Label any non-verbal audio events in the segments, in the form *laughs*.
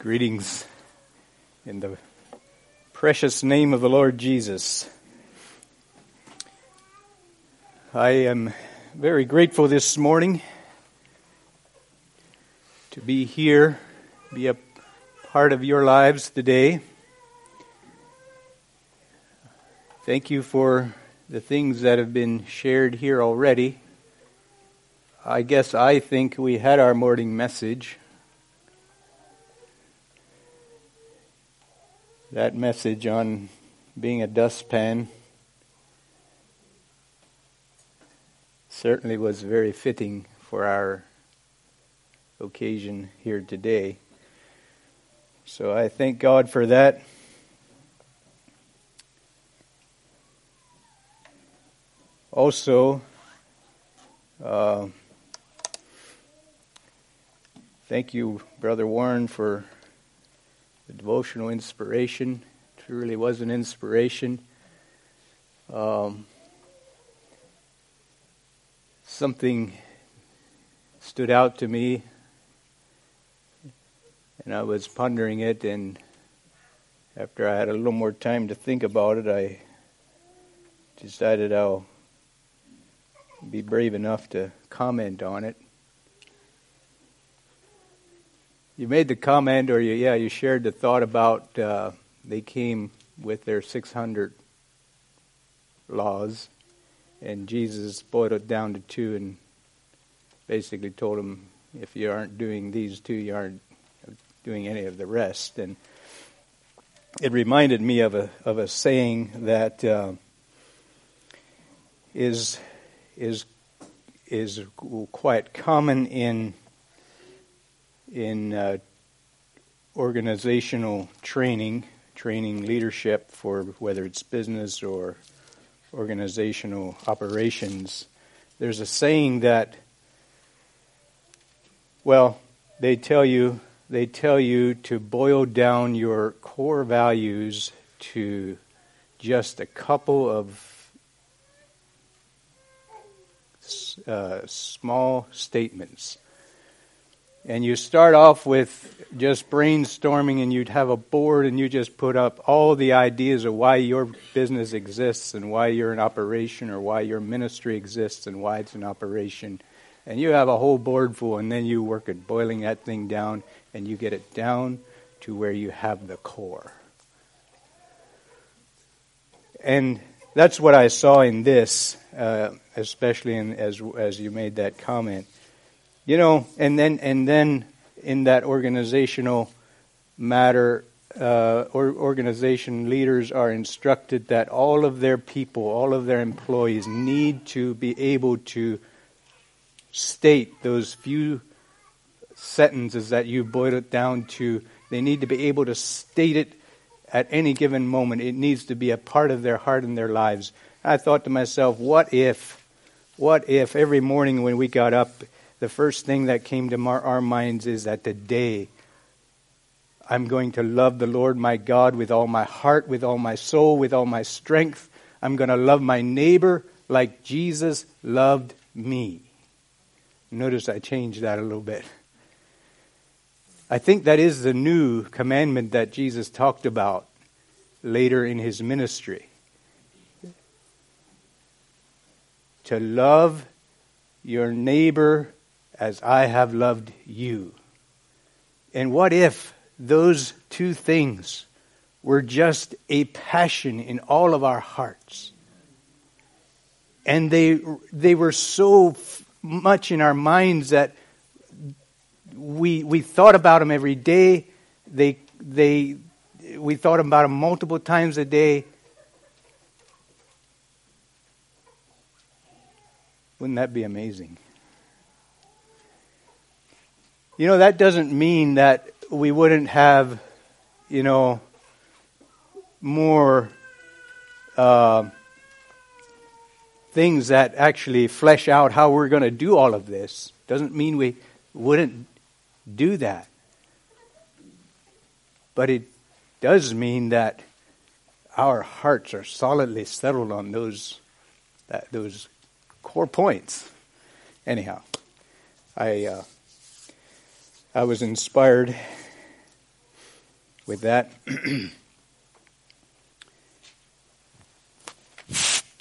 Greetings in the precious name of the Lord Jesus. I am very grateful this morning to be here, be a part of your lives today. Thank you for the things that have been shared here already. I guess I think we had our morning message. That message on being a dustpan certainly was very fitting for our occasion here today. So I thank God for that. Also, uh, thank you, Brother Warren, for the devotional inspiration. It Truly was an inspiration. Um, something stood out to me, and I was pondering it, and after I had a little more time to think about it, I decided I'll be brave enough to comment on it. You made the comment, or you, yeah, you shared the thought about uh, they came with their 600 laws, and Jesus boiled it down to two and basically told them, if you aren't doing these two, you aren't doing any of the rest. And it reminded me of a of a saying that uh, is is is quite common in in uh, organizational training, training leadership for whether it's business or organizational operations, there's a saying that, well, they tell you they tell you to boil down your core values to just a couple of uh, small statements and you start off with just brainstorming and you'd have a board and you just put up all the ideas of why your business exists and why you're in operation or why your ministry exists and why it's in operation. And you have a whole board full and then you work at boiling that thing down and you get it down to where you have the core. And that's what i saw in this uh, especially in, as, as you made that comment you know, and then and then in that organizational matter, uh, or organization leaders are instructed that all of their people, all of their employees, need to be able to state those few sentences that you boiled it down to. They need to be able to state it at any given moment. It needs to be a part of their heart and their lives. I thought to myself, what if, what if every morning when we got up, the first thing that came to our, minds is that today I'm going to love the Lord my God with all my heart, with all my soul, with all my strength. I'm going to love my neighbor like Jesus loved me. Notice I changed that a little bit. I think that is the new commandment that Jesus talked about later in his ministry. To love your neighbor as I have loved you. And what if those two things were just a passion in all of our hearts? And they, they were so much in our minds that we, we thought about them every day. They, they, we thought about them multiple times a day. Wouldn't that be amazing? You know, that doesn't mean that we wouldn't have, you know, more uh, things that actually flesh out how we're going to do all of this. Doesn't mean we wouldn't do that. But it does mean that our hearts are solidly settled on those that, those core points. Anyhow, I. Uh, I was inspired with that. *clears throat*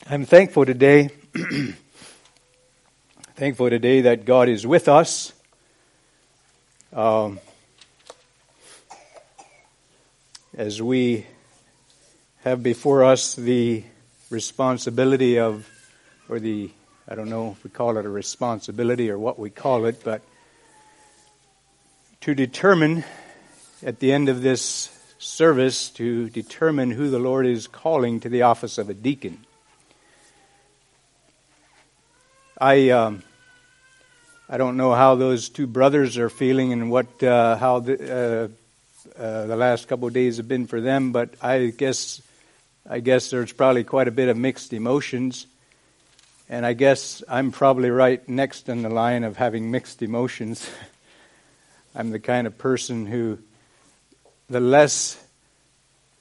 I'm thankful today. *clears throat* thankful today that God is with us. Um, as we have before us the responsibility of, or the, I don't know if we call it a responsibility or what we call it, but to determine at the end of this service to determine who the Lord is calling to the office of a deacon. I um, I don't know how those two brothers are feeling and what uh, how the, uh, uh, the last couple of days have been for them, but I guess I guess there's probably quite a bit of mixed emotions, and I guess I'm probably right next in the line of having mixed emotions. *laughs* I'm the kind of person who, the less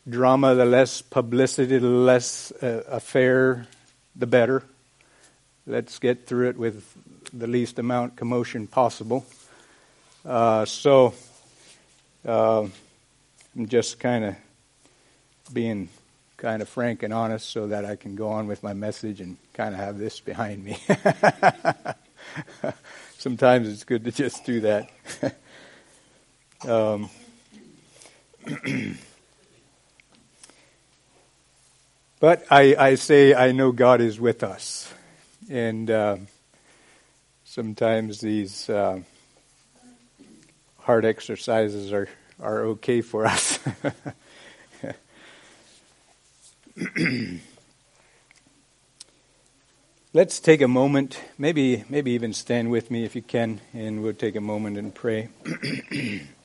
drama, the less publicity, the less uh, affair, the better. Let's get through it with the least amount of commotion possible. Uh, so uh, I'm just kind of being kind of frank and honest so that I can go on with my message and kind of have this behind me. *laughs* Sometimes it's good to just do that. *laughs* um, *clears throat* but I, I say I know God is with us and uh, sometimes these uh, hard exercises are are okay for us. *laughs* Let's take a moment, maybe maybe even stand with me if you can, and we'll take a moment and pray. *clears throat*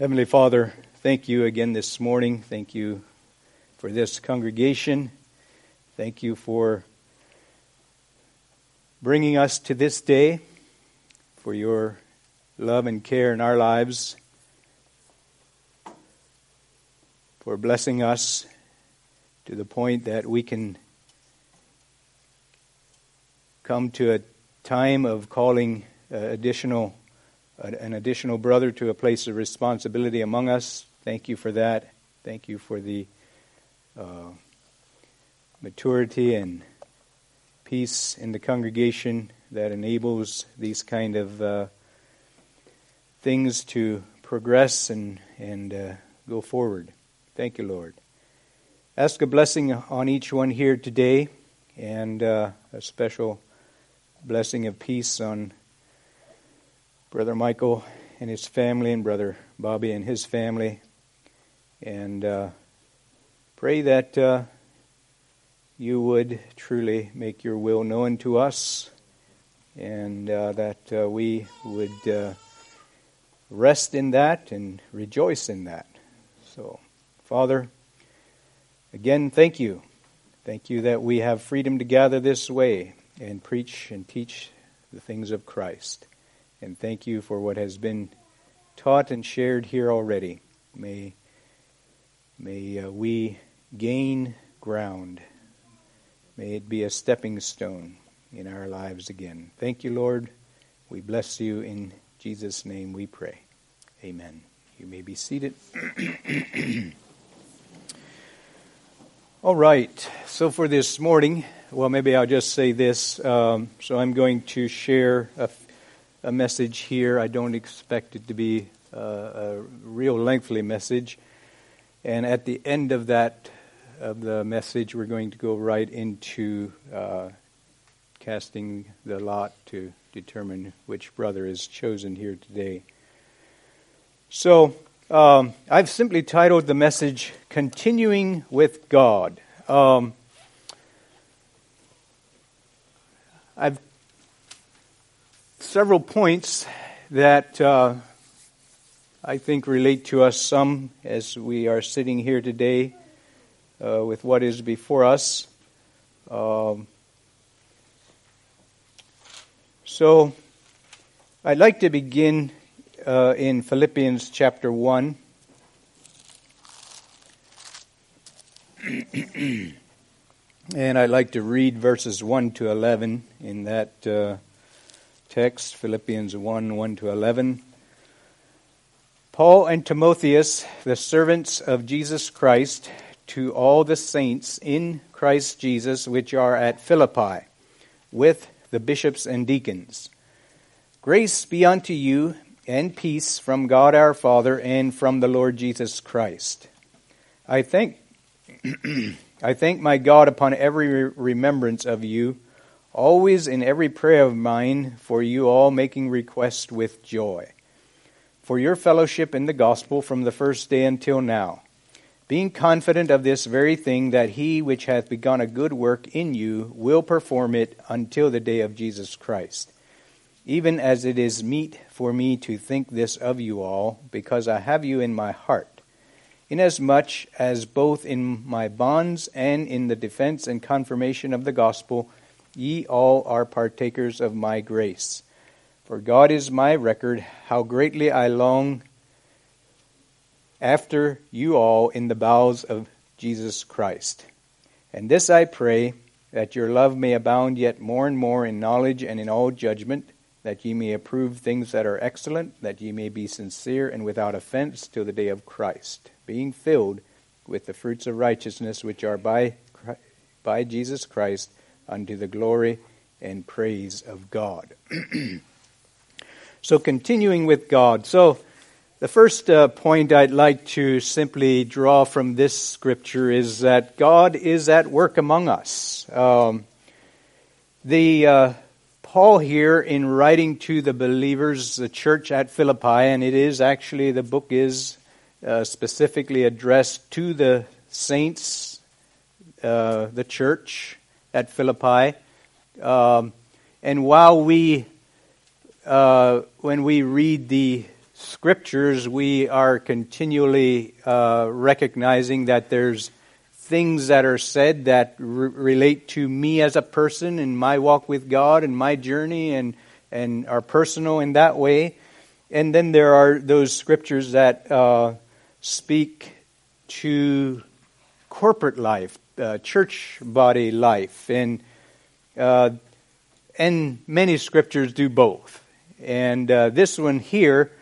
Heavenly Father, thank you again this morning. Thank you for this congregation. Thank you for bringing us to this day, for your love and care in our lives, for blessing us to the point that we can come to a time of calling uh, additional an additional brother to a place of responsibility among us. Thank you for that. Thank you for the uh, maturity and peace in the congregation that enables these kind of uh, things to progress and, and uh, go forward. Thank you, Lord. Ask a blessing on each one here today and uh, a special blessing of peace on Brother Michael and his family and Brother Bobby and his family. And uh, pray that uh, you would truly make your will known to us and uh, that uh, we would uh, rest in that and rejoice in that. So, Father, again, thank you. Thank you that we have freedom to gather this way and preach and teach the things of Christ. And thank you for what has been taught and shared here already. May, may uh, we gain ground May it be a stepping stone in our lives again. Thank you, Lord. We bless you in Jesus' name we pray. Amen. You may be seated. *clears throat* All right. So for this morning, well, maybe I'll just say this. Um, so I'm going to share a, a, message here. I don't expect it to be a, a real lengthy message. And at the end of that of the message, we're going to go right into uh, casting the lot to determine which brother is chosen here today. So, um, I've simply titled the message Continuing with God. Um, I've several points that uh, I think relate to us some as we are sitting here today uh, with what is before us. Um, so, I'd like to begin uh, in Philippians chapter 1. *clears throat* and I'd like to read verses 1 to 11 in that uh, text, Philippians 1 1 to 11. Paul and Timotheus, the servants of Jesus Christ, to all the saints in Christ Jesus which are at Philippi, with the bishops and deacons. Grace be unto you and peace from God our Father and from the Lord Jesus Christ. I thank *clears throat* I thank my God upon every remembrance of you, always in every prayer of mine for you all making request with joy. For your fellowship in the gospel from the first day until now, being confident of this very thing that he which hath begun a good work in you will perform it until the day of Jesus Christ. Even as it is meet for me to think this of you all, because I have you in my heart inasmuch as both in my bonds and in the defense and confirmation of the gospel ye all are partakers of my grace. For God is my record, how greatly I long after you all in the bowels of Jesus Christ. And this I pray, that your love may abound yet more and more in knowledge and in all judgment, that ye may approve things that are excellent, that ye may be sincere and without offense till the day of Christ being filled with the fruits of righteousness which are by, by Jesus Christ unto the glory and praise of God. *clears throat* so, continuing with God. So, the first uh, point I'd like to simply draw from this scripture is that God is at work among us. Um, the uh, Paul here in writing to the believers, the church at Philippi, and it is actually the book is uh, specifically addressed to the saints, uh, the church at Philippi. Um, and while we, uh, when we read the scriptures, we are continually uh, recognizing that there's things that are said that relate to me as a person and my walk with God and my journey and, and are personal in that way. And then there are those scriptures that uh, speak to corporate life, uh, church body life, and uh, and many scriptures do both. And uh, this one here,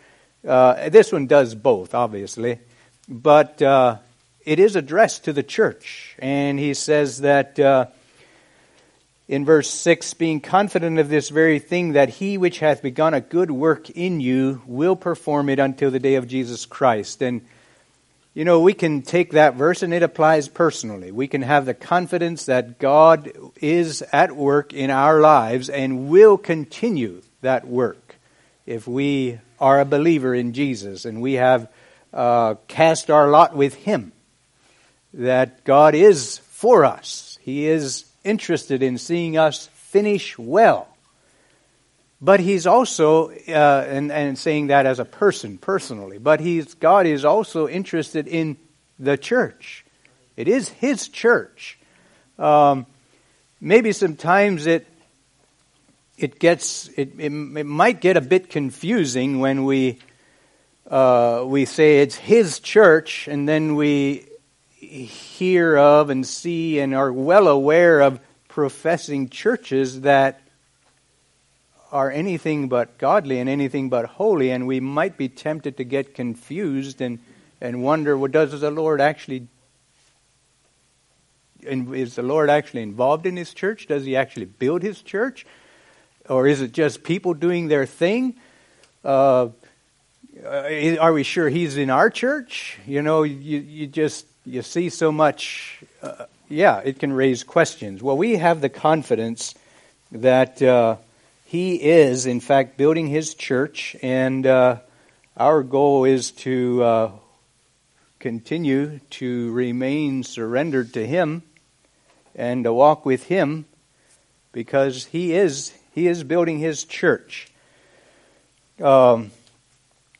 uh, this one does both, obviously, but uh, it is addressed to the church, and he says that uh, in verse 6 being confident of this very thing that he which hath begun a good work in you will perform it until the day of Jesus Christ. And you know, we can take that verse and it applies personally. We can have the confidence that God is at work in our lives and will continue that work if we are a believer in Jesus and we have uh, cast our lot with Him. That God is for us, He is interested in seeing us finish well. But he's also, uh, and, and saying that as a person, personally, but he's, God is also interested in the church. It is his church. Um, maybe sometimes it, it gets, it, it, it, might get a bit confusing when we, uh, we say it's his church and then we hear of and see and are well aware of professing churches that are anything but godly and anything but holy, and we might be tempted to get confused and, and wonder, well, does the Lord actually is the Lord actually involved in His church? Does He actually build His church, or is it just people doing their thing? Uh, are we sure He's in our church? You know, you you just you see so much. Uh, yeah, it can raise questions. Well, we have the confidence that. Uh, he is, in fact, building his church, and uh, our goal is to uh, continue to remain surrendered to him and to walk with him because he is he is building his church. Um,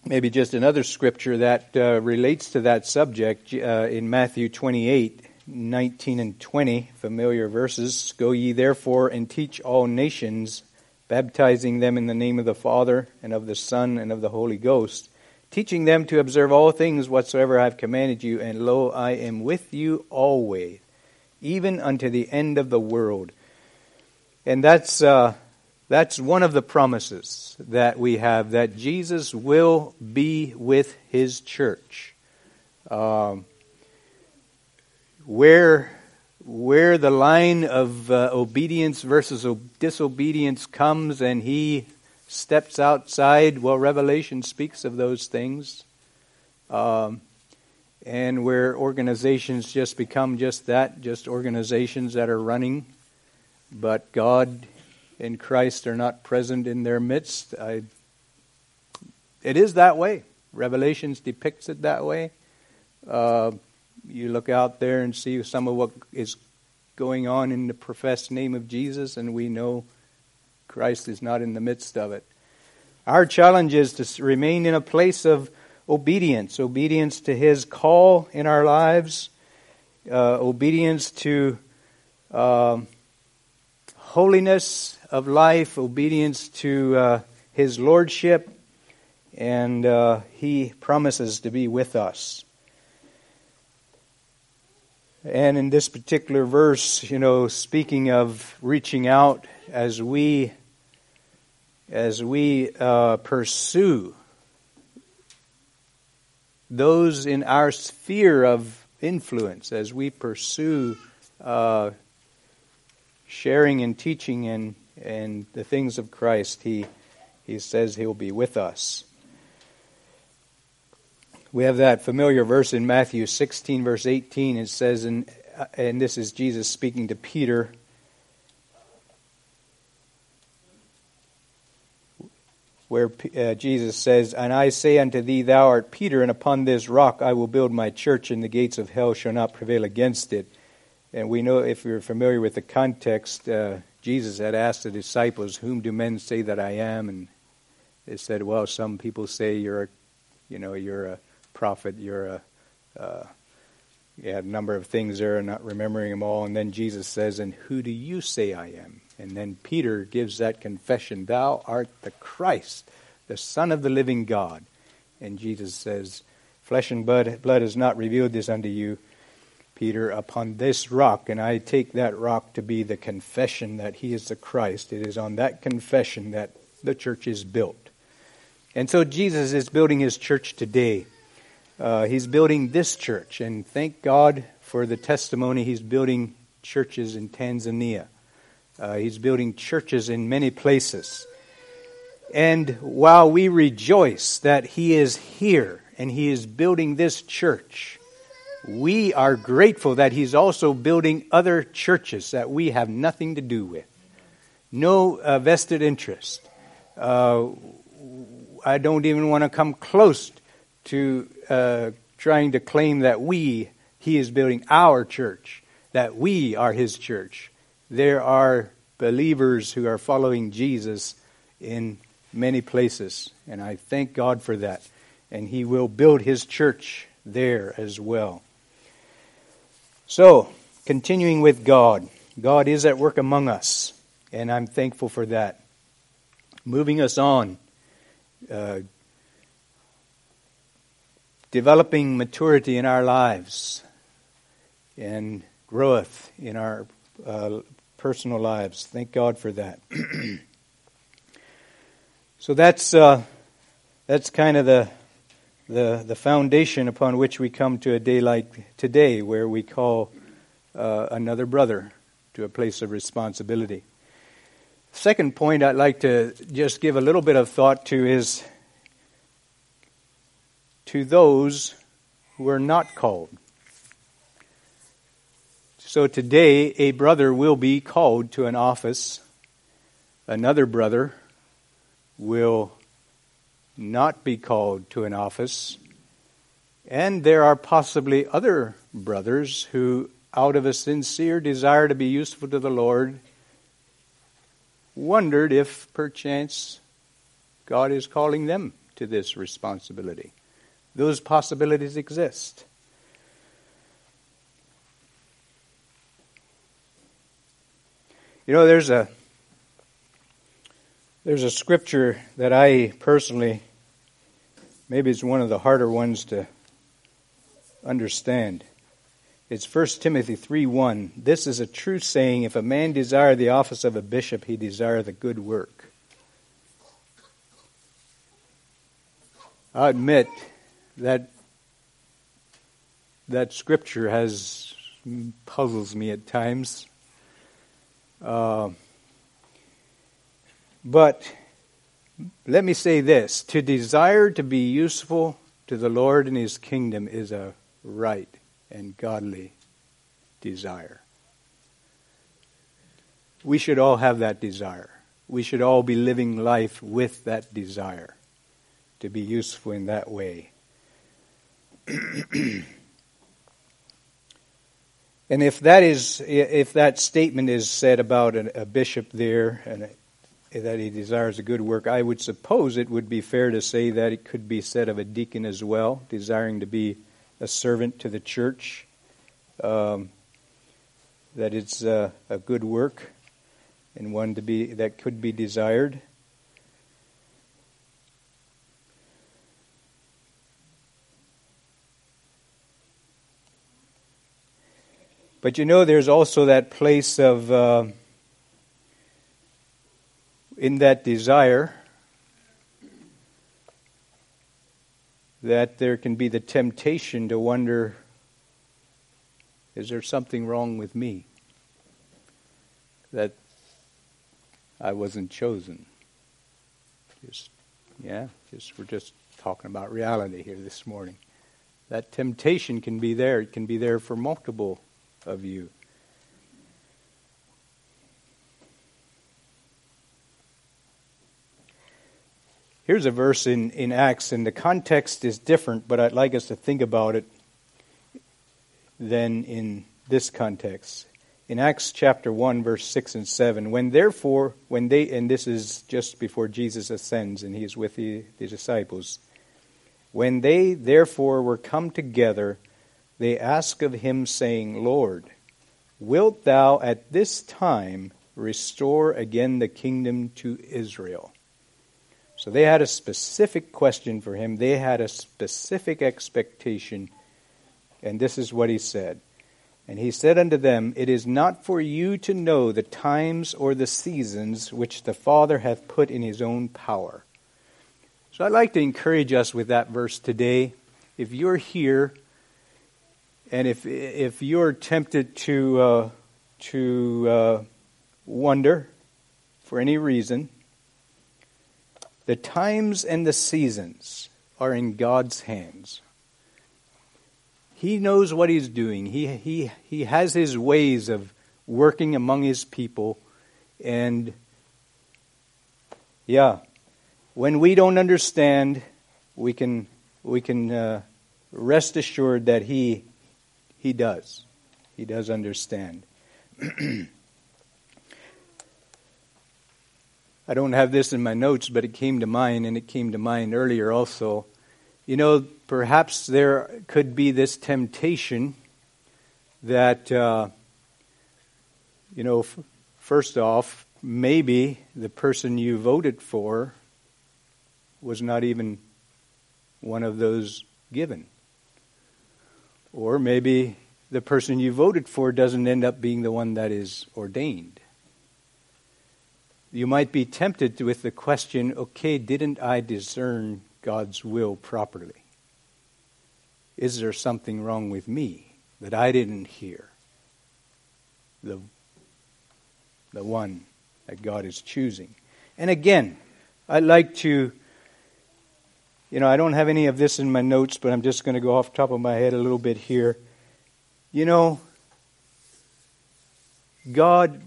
maybe just another scripture that uh, relates to that subject uh, in Matthew 28, 19 and 20, familiar verses. Go ye therefore and teach all nations baptizing them in the name of the Father, and of the Son, and of the Holy Ghost, teaching them to observe all things whatsoever I have commanded you, and lo, I am with you always, even unto the end of the world. And that's uh, That's one of the promises that we have that Jesus will be with his church. Um, where, where the line of uh, obedience versus disobedience comes and he steps outside, well, Revelation speaks of those things. Um, and where organizations just become just that, just organizations that are running, but God and Christ are not present in their midst. I, it is that way. Revelations depicts it that way. Uh, you look out there and see some of what is going on in the professed name of Jesus, and we know Christ is not in the midst of it. Our challenge is to remain in a place of obedience obedience to His call in our lives, uh, obedience to uh, holiness of life, obedience to uh, His Lordship, and uh, He promises to be with us. And in this particular verse, you know, speaking of reaching out as we as we uh, pursue those in our sphere of influence, as we pursue uh, sharing and teaching and and the things of Christ, he, he says he'll be with us. We have that familiar verse in Matthew 16, verse 18. It says, and, and this is Jesus speaking to Peter. Where uh, Jesus says, And I say unto thee, Thou art Peter, and upon this rock I will build my church, and the gates of hell shall not prevail against it. And we know, if you're familiar with the context, uh, Jesus had asked the disciples, Whom do men say that I am? And they said, Well, some people say you're you know, you're a prophet, you're a, uh, you had a number of things there, not remembering them all. And then Jesus says, And who do you say I am? And then Peter gives that confession, Thou art the Christ, the Son of the living God. And Jesus says, Flesh and blood, blood has not revealed this unto you, Peter, upon this rock, and I take that rock to be the confession that he is the Christ. It is on that confession that the church is built. And so Jesus is building his church today. Uh, he's building this church, and thank God for the testimony. He's building churches in Tanzania. Uh, he's building churches in many places. And while we rejoice that he is here and he is building this church, we are grateful that he's also building other churches that we have nothing to do with. No uh, vested interest. Uh, I don't even want to come close to uh, trying to claim that we, he is building our church, that we are his church. There are believers who are following Jesus in many places, and I thank God for that. And he will build his church there as well. So, continuing with God, God is at work among us, and I'm thankful for that. Moving us on, uh, developing maturity in our lives and growth in our uh, personal lives. Thank God for that. *clears throat* so that's uh, that's kind of the the, the foundation upon which we come to a day like today, where we call uh, another brother to a place of responsibility. Second point I'd like to just give a little bit of thought to is to those who are not called. So today, a brother will be called to an office, another brother will not be called to an office. And there are possibly other brothers who, out of a sincere desire to be useful to the Lord, wondered if perchance God is calling them to this responsibility. Those possibilities exist. You know, there's a there's a scripture that I personally maybe it's one of the harder ones to understand. It's 1 Timothy 3 1. This is a true saying if a man desire the office of a bishop, he desire the good work. I admit that that scripture has puzzles me at times. Uh, but let me say this to desire to be useful to the Lord and His kingdom is a right and godly desire. We should all have that desire. We should all be living life with that desire to be useful in that way. *clears throat* and if that is, if that statement is said about a, bishop there, and that he desires a good work, I would suppose it would be fair to say that it could be said of a deacon as well, desiring to be a servant to the church. Um, that it's uh, a good work and one to be that could be desired. But you know, there's also that place of, uh, in that desire, that there can be the temptation to wonder is there something wrong with me? That I wasn't chosen. Just, yeah, just we're just talking about reality here this morning. That temptation can be there. It can be there for multiple of you. Here's a verse in, in Acts, and the context is different, but I'd like us to think about it than in this context. In Acts chapter 1, verse 6 and 7, when therefore, when they, and this is just before Jesus ascends and he is with the, the disciples, when they therefore were come together, they ask of him, saying, Lord, wilt thou at this time restore again the kingdom to Israel? So they had a specific question for him, they had a specific expectation, and this is what he said. And he said unto them, It is not for you to know the times or the seasons which the Father hath put in his own power. So I'd like to encourage us with that verse today. If you're here and if if you're tempted to uh, to uh, wonder for any reason, the times and the seasons are in God's hands. He knows what He's doing. He he he has His ways of working among His people, and yeah, when we don't understand, we can we can uh, rest assured that He he does. He does understand. *clears throat* I don't have this in my notes, but it came to mind, and it came to mind earlier also. You know, perhaps there could be this temptation that, uh, you know, f- first off, maybe the person you voted for was not even one of those given. Or maybe the person you voted for doesn't end up being the one that is ordained. You might be tempted with the question okay, didn't I discern God's will properly? Is there something wrong with me that I didn't hear? The, the one that God is choosing. And again, I'd like to you know, I don't have any of this in my notes, but I'm just going to go off top of my head a little bit here. You know, God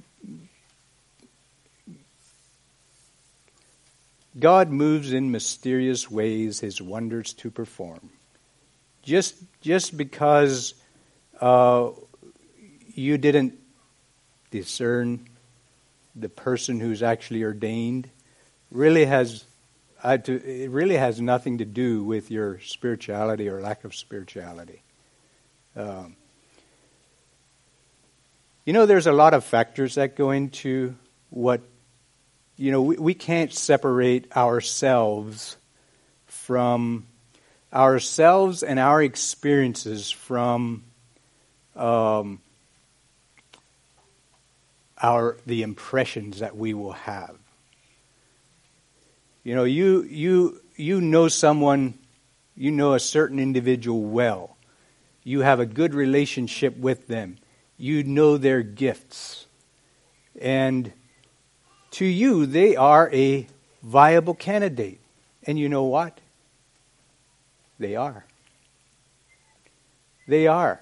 God moves in mysterious ways his wonders to perform. Just just because uh, you didn't discern the person who's actually ordained really has uh, to, it really has nothing to do with your spirituality or lack of spirituality. Um, you know, there's a lot of factors that go into what, you know, we, we can't separate ourselves from ourselves and our experiences from um, our the impressions that we will have. You know, you you you know someone you know a certain individual well. You have a good relationship with them. You know their gifts. And to you, they are a viable candidate. And you know what? They are. They are.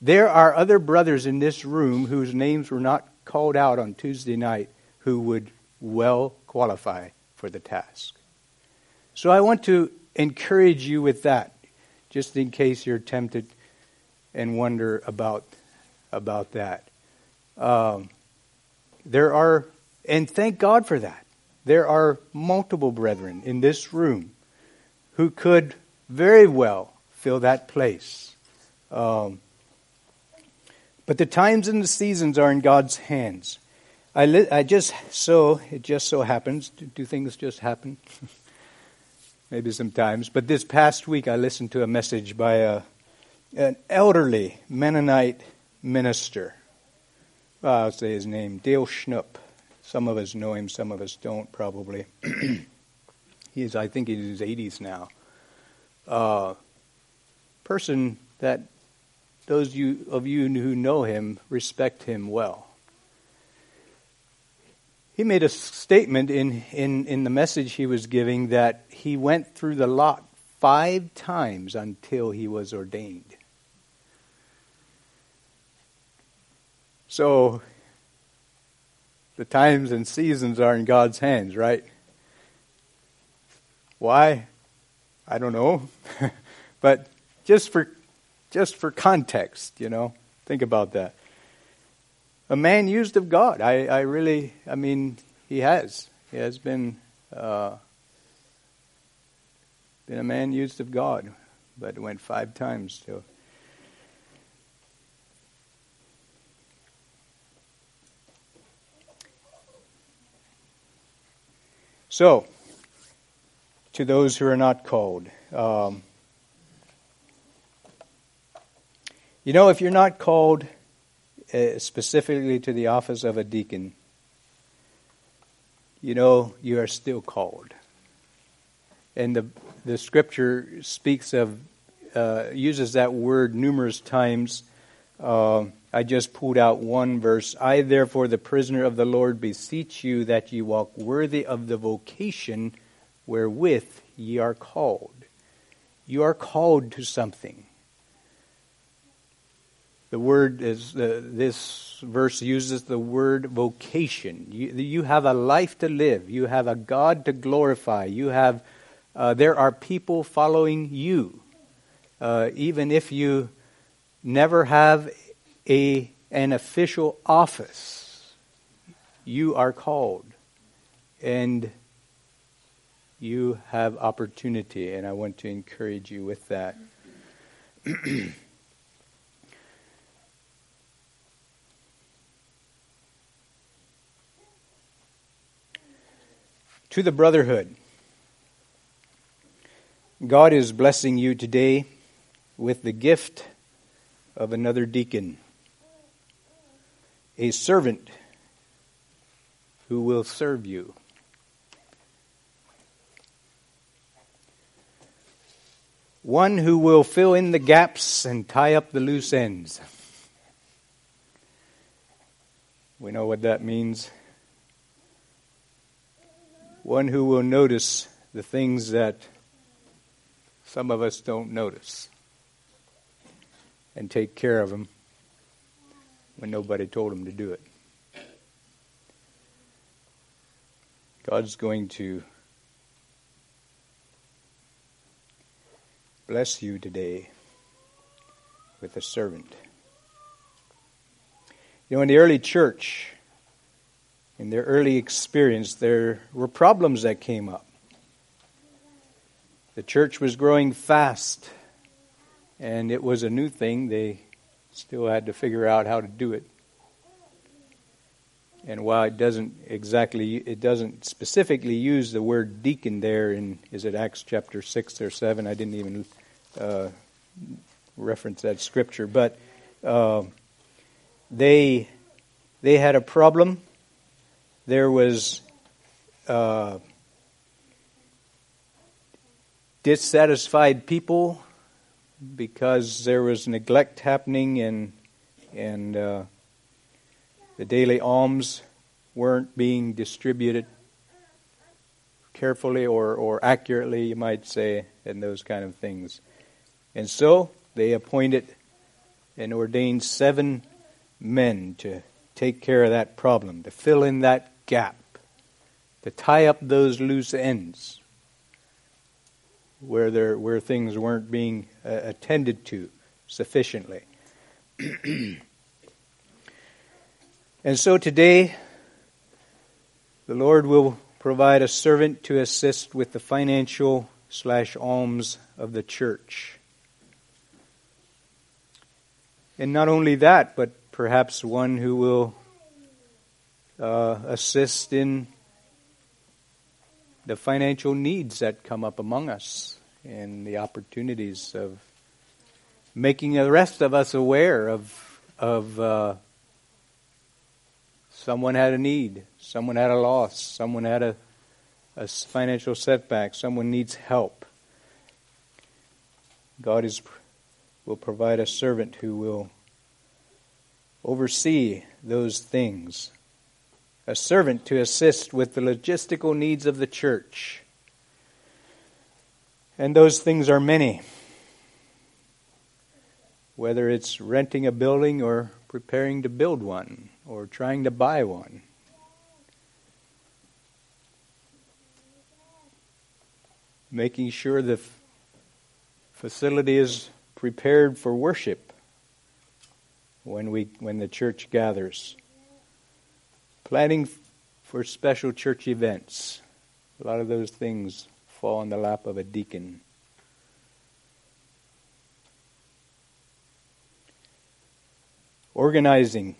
There are other brothers in this room whose names were not called out on Tuesday night who would well qualify for the task. So I want to encourage you with that, just in case you're tempted and wonder about about that. Um, there are, and thank God for that. There are multiple brethren in this room who could very well fill that place. Um, but the times and the seasons are in God's hands. I, li- I just so it just so happens. Do, things just happen? *laughs* Maybe sometimes. But this past week, I listened to a message by a, an elderly Mennonite minister. Well, I'll say his name, Dale Schnupp. Some of us know him, some of us don't, probably. *clears throat* He's, I think, in his 80s now. Uh, person that those you, of you who know him respect him well. He made a statement in, in, in the message he was giving that he went through the lot five times until he was ordained. So, the times and seasons are in God's hands, right? Why? I don't know. *laughs* but just for just for context, you know, think about that. A man used of God. I, I really, I mean, he has. He has been uh, been a man used of God, but went five times to So, to those who are not called, um, you know, if you're not called uh, specifically to the office of a deacon, you know you are still called. And the the scripture speaks of uh, uses that word numerous times. Uh, I just pulled out one verse. I, therefore, the prisoner of the Lord, beseech you that ye walk worthy of the vocation wherewith ye are called. You are called to something. The word is, uh, this verse uses the word vocation. You, you, have a life to live. You have a God to glorify. You have, uh, there are people following you. Uh, even if you never have a, an official office. You are called. And you have opportunity, and I want to encourage you with that. *clears throat* to the brotherhood. God is blessing you today with the gift of another deacon a servant who will serve you. One who will fill in the gaps and tie up the loose ends. We know what that means. One who will notice the things that some of us don't notice and take care of them when nobody told him to do it. God's going to bless you today with a servant. You know, in the early church, in their early experience, there were problems that came up. The church was growing fast, and it was a new thing. They Still had to figure out how to do it. And while it doesn't exactly, it doesn't specifically use the word deacon there in, is it Acts chapter 6 or 7? I didn't even uh, reference that scripture. But uh, they, they had a problem. There was uh, dissatisfied people because there was neglect happening and and uh, the daily alms weren't being distributed carefully or, or accurately, you might say, and those kind of things. And so they appointed and ordained seven men to take care of that problem, to fill in that gap, to tie up those loose ends where there where things weren't being uh, attended to sufficiently. *clears throat* and so today the Lord will provide a servant to assist with the financial slash alms of the church. And not only that, but perhaps one who will uh, assist in the financial needs that come up among us and the opportunities of making the rest of us aware of of uh, someone had a need, someone had a loss, someone had a, a financial setback, someone needs help. God is will provide a servant who will oversee those things a servant to assist with the logistical needs of the church. And those things are many. Whether it's renting a building or preparing to build one or trying to buy one. Making sure the facility is prepared for worship when we when the church gathers. Planning for special church events. A lot of those things fall in the lap of a deacon. Organizing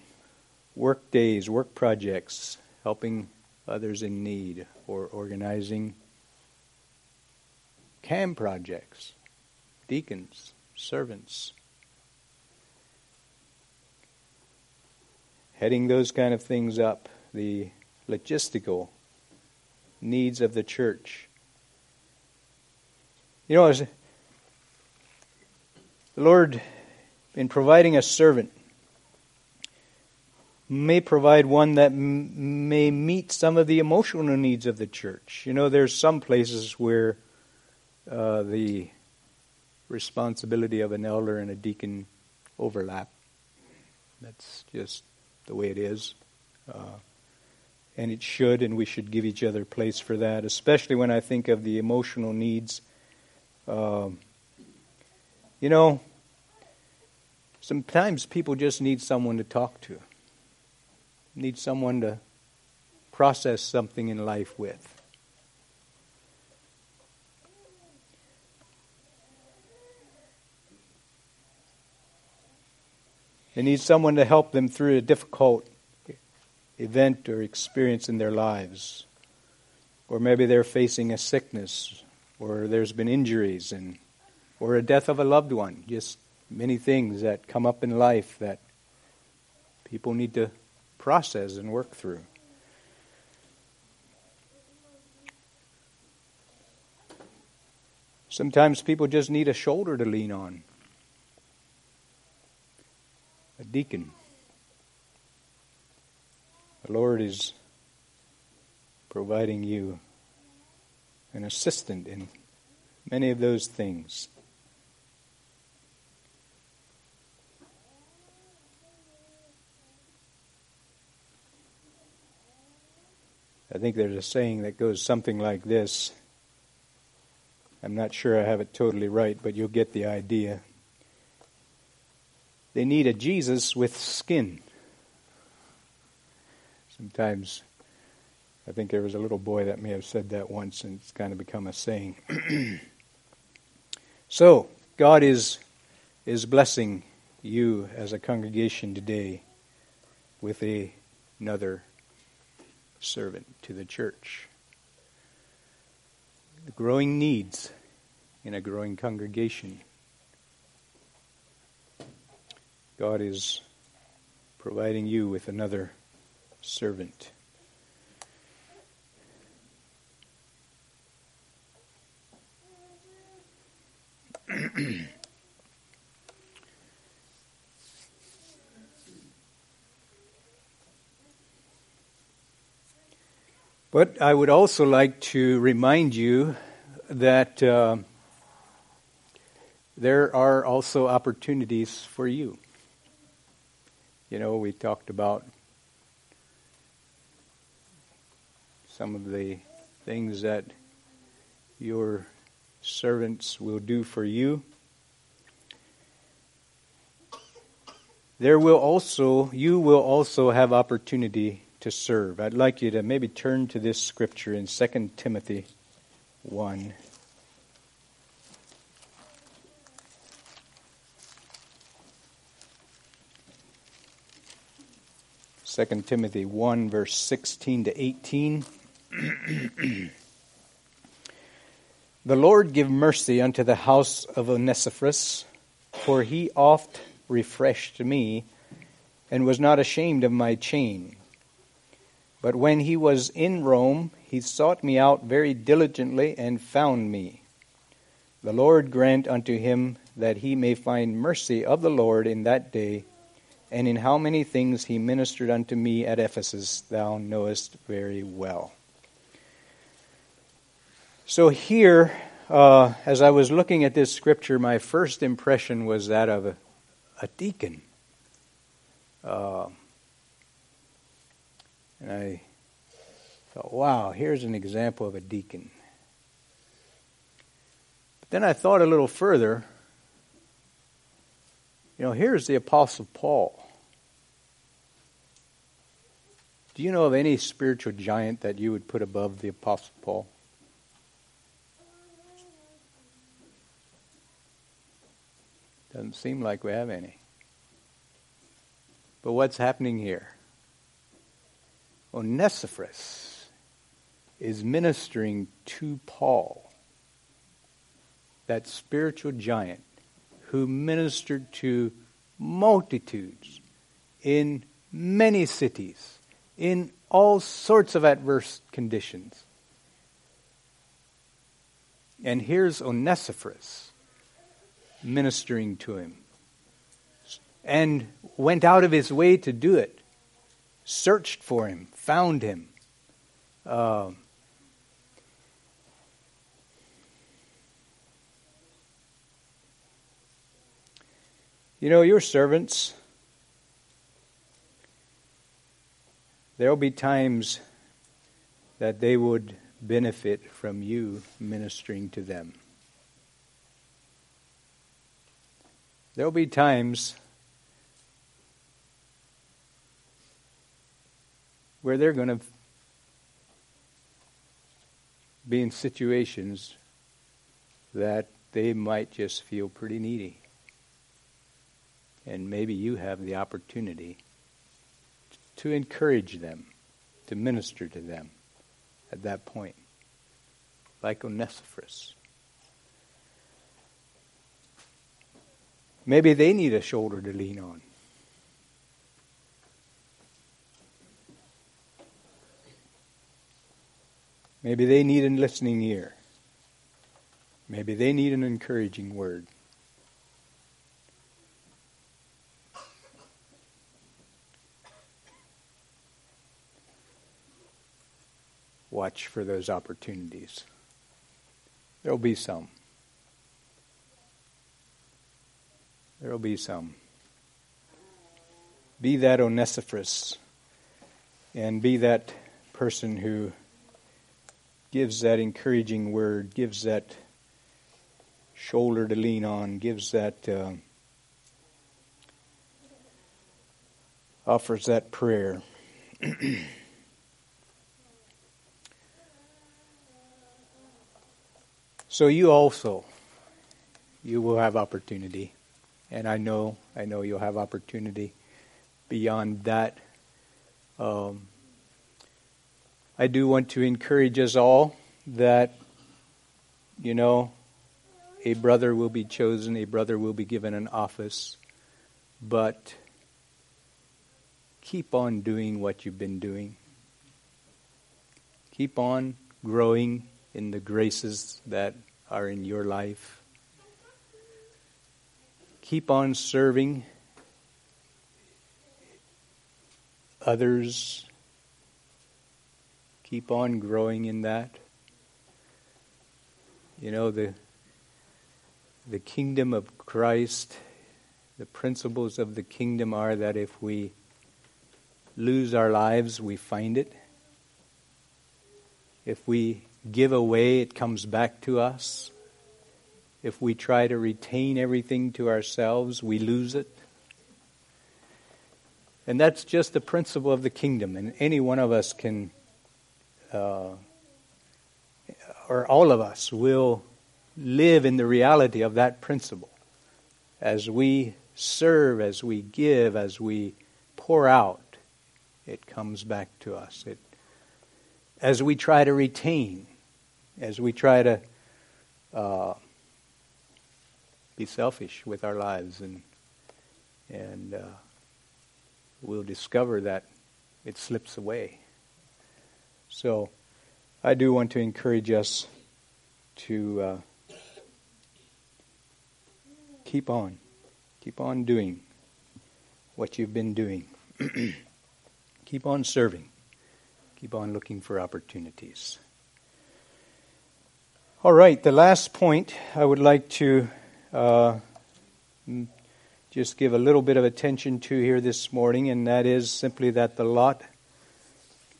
work days, work projects, helping others in need, or organizing CAM projects, deacons, servants. Heading those kind of things up the logistical needs of the church. You know, the Lord, in providing a servant, may provide one that m- may meet some of the emotional needs of the church. You know, there's some places where uh, the responsibility of an elder and a deacon overlap. That's just the way it is. Uh, and it should, and we should give each other place for that, especially when I think of the emotional needs. Um, you know, sometimes people just need someone to talk to, need someone to process something in life with. They need someone to help them through a difficult event or experience in their lives. Or maybe they're facing a sickness, or there's been injuries, and, or a death of a loved one. Just many things that come up in life that people need to process and work through. Sometimes people just need a shoulder to lean on. A deacon. The Lord is providing you an assistant in many of those things. I think there's a saying that goes something like this. I'm not sure I have it totally right, but you'll get the idea. They need a Jesus with skin. Sometimes I think there was a little boy that may have said that once, and it's kind of become a saying. *clears throat* so, God is, is blessing you as a congregation today with a, another servant to the church. The growing needs in a growing congregation. God is providing you with another servant. *clears throat* but I would also like to remind you that uh, there are also opportunities for you. You know, we talked about some of the things that your servants will do for you. There will also, you will also have opportunity to serve. I'd like you to maybe turn to this scripture in 2 Timothy 1. 2 Timothy 1, verse 16 to 18. *clears throat* the Lord give mercy unto the house of Onesiphorus, for he oft refreshed me, and was not ashamed of my chain. But when he was in Rome, he sought me out very diligently and found me. The Lord grant unto him that he may find mercy of the Lord in that day and in how many things he ministered unto me at Ephesus, thou knowest very well. So here, uh, as I was looking at this scripture, my first impression was that of a, a deacon. Uh, and I thought, wow, here's an example of a deacon. But then I thought a little further. You know, here's the Apostle Paul. Do you know of any spiritual giant that you would put above the Apostle Paul? Doesn't seem like we have any. But what's happening here? Onesiphorus is ministering to Paul, that spiritual giant who ministered to multitudes in many cities in all sorts of adverse conditions. And here's Onesiphorus ministering to him and went out of his way to do it, searched for him, found him. Uh, you know, your servants There'll be times that they would benefit from you ministering to them. There'll be times where they're going to be in situations that they might just feel pretty needy. And maybe you have the opportunity to encourage them, to minister to them at that point, like Onesiphorus. Maybe they need a shoulder to lean on. Maybe they need a listening ear. Maybe they need an encouraging word. Watch for those opportunities. There'll be some. There'll be some. Be that Onesiphorus and be that person who gives that encouraging word, gives that shoulder to lean on, gives that, uh, offers that prayer. *clears throat* So you also, you will have opportunity. And I know, I know you'll have opportunity beyond that. Um, I do want to encourage us all that, you know, a brother will be chosen, a brother will be given an office, but keep on doing what you've been doing. Keep on growing in the graces that are in your life. keep on serving others, keep on growing in that. You know, the, the kingdom of Christ, the principles of the kingdom are that if we lose our lives, we find it. If we give away, it comes back to us. If we try to retain everything to ourselves, we lose it. And that's just the principle of the kingdom. And any one of us can, uh, or all of us will live in the reality of that principle. As we serve, as we give, as we pour out, it comes back to us. It, as we try to retain, as we try to uh, be selfish with our lives and and uh, we'll discover that it slips away. So, I do want to encourage us to uh, keep on, keep on doing what you've been doing. *clears throat* keep on serving. Keep on looking for opportunities. All right, the last point I would like to uh, just give a little bit of attention to here this morning, and that is simply that the lot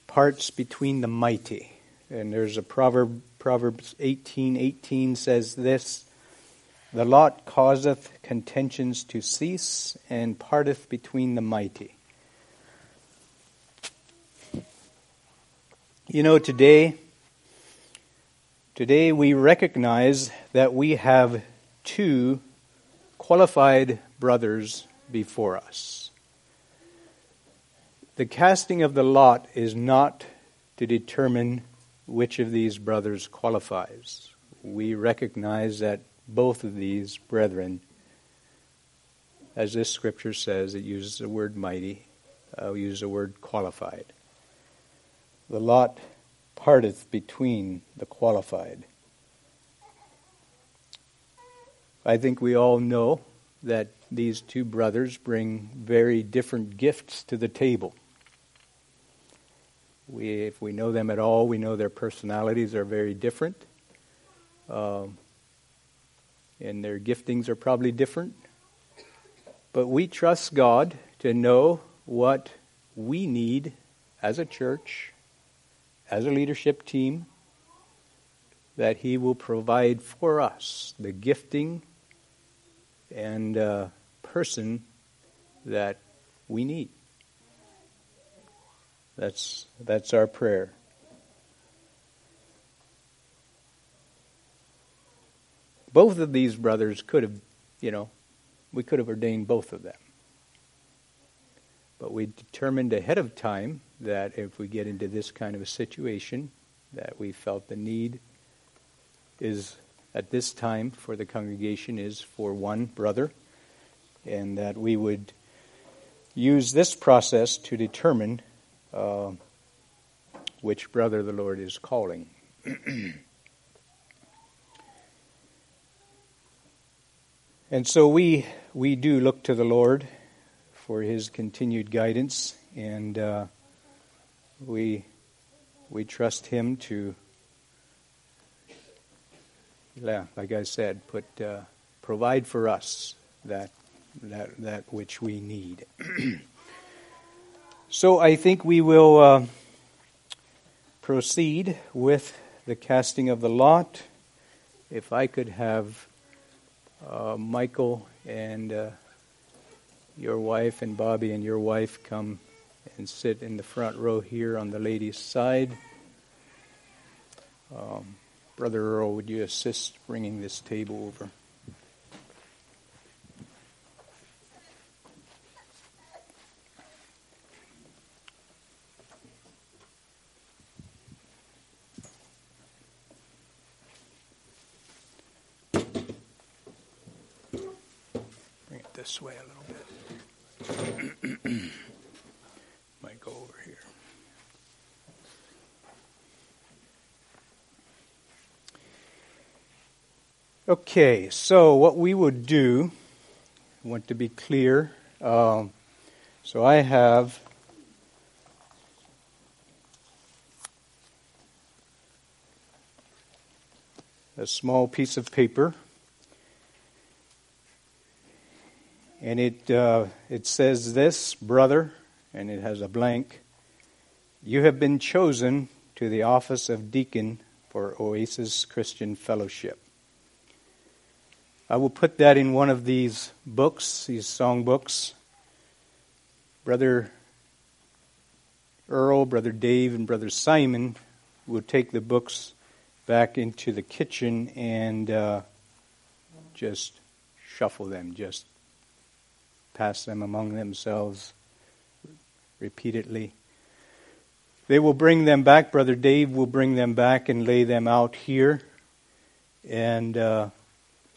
parts between the mighty. And there's a proverb, Proverbs 18 18 says this The lot causeth contentions to cease, and parteth between the mighty. You know, today, today we recognize that we have two qualified brothers before us. The casting of the lot is not to determine which of these brothers qualifies. We recognize that both of these brethren, as this scripture says, it uses the word mighty, uh, use the word qualified. The lot parteth between the qualified. I think we all know that these two brothers bring very different gifts to the table. We, if we know them at all, we know their personalities are very different. Um, and their giftings are probably different. But we trust God to know what we need as a church, as a leadership team, that He will provide for us the gifting and uh, person that we need. That's, that's our prayer. Both of these brothers could have, you know, we could have ordained both of them. But we determined ahead of time that if we get into this kind of a situation, that we felt the need is at this time for the congregation is for one brother, and that we would use this process to determine uh, which brother the Lord is calling. *clears throat* and so we we do look to the Lord for His continued guidance, and uh, we we trust Him to yeah, like I said, put uh, provide for us that that that which we need. *clears throat* so I think we will uh, proceed with the casting of the lot. If I could have uh, Michael and uh, your wife and Bobby and your wife come and sit in the front row here on the ladies' side. Um, Brother Earl, would you assist bringing this table over? Bring it this way a little bit. Might go over here. Okay, so what we would do I want to be clear. Um, so I have a small piece of paper, and it uh, it says this, brother, and it has a blank. You have been chosen to the office of deacon for Oasis Christian Fellowship. I will put that in one of these books, these song books. Brother Earl, Brother Dave, and Brother Simon will take the books back into the kitchen and uh, just shuffle them, just pass them among themselves repeatedly. They will bring them back. Brother Dave will bring them back and lay them out here. And uh,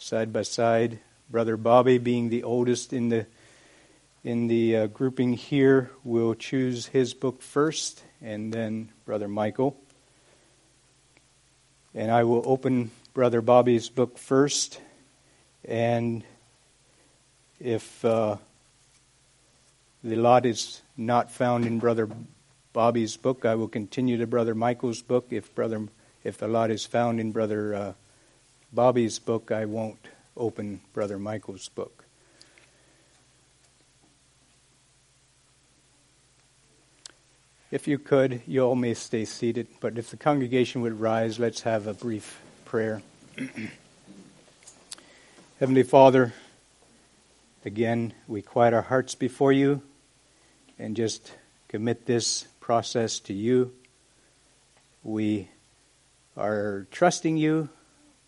side by side, Brother Bobby, being the oldest in the in the uh, grouping here, will choose his book first, and then Brother Michael. And I will open Brother Bobby's book first, and if uh, the lot is not found in Brother Bobby's book. I will continue to Brother Michael's book. If brother, if the lot is found in Brother uh, Bobby's book, I won't open Brother Michael's book. If you could, you all may stay seated, but if the congregation would rise, let's have a brief prayer. *clears throat* Heavenly Father, again, we quiet our hearts before you and just commit this process to you. We are trusting you.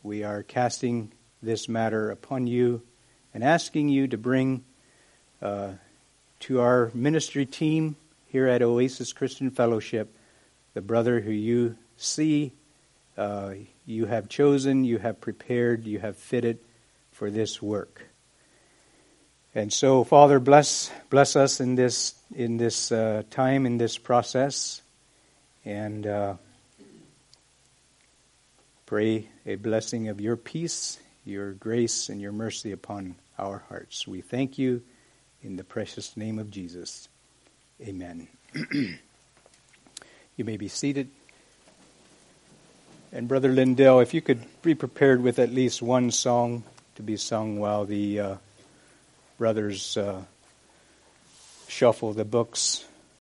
We are casting this matter upon you and asking you to bring uh, to our ministry team here at Oasis Christian Fellowship the brother who you see, uh, you have chosen, you have prepared, you have fitted for this work. And so, Father, bless bless us in this in this uh, time in this process, and uh, pray a blessing of your peace, your grace, and your mercy upon our hearts. We thank you in the precious name of Jesus. Amen. *clears throat* you may be seated. And Brother Lindell, if you could be prepared with at least one song to be sung while the uh, brothers uh, shuffle the books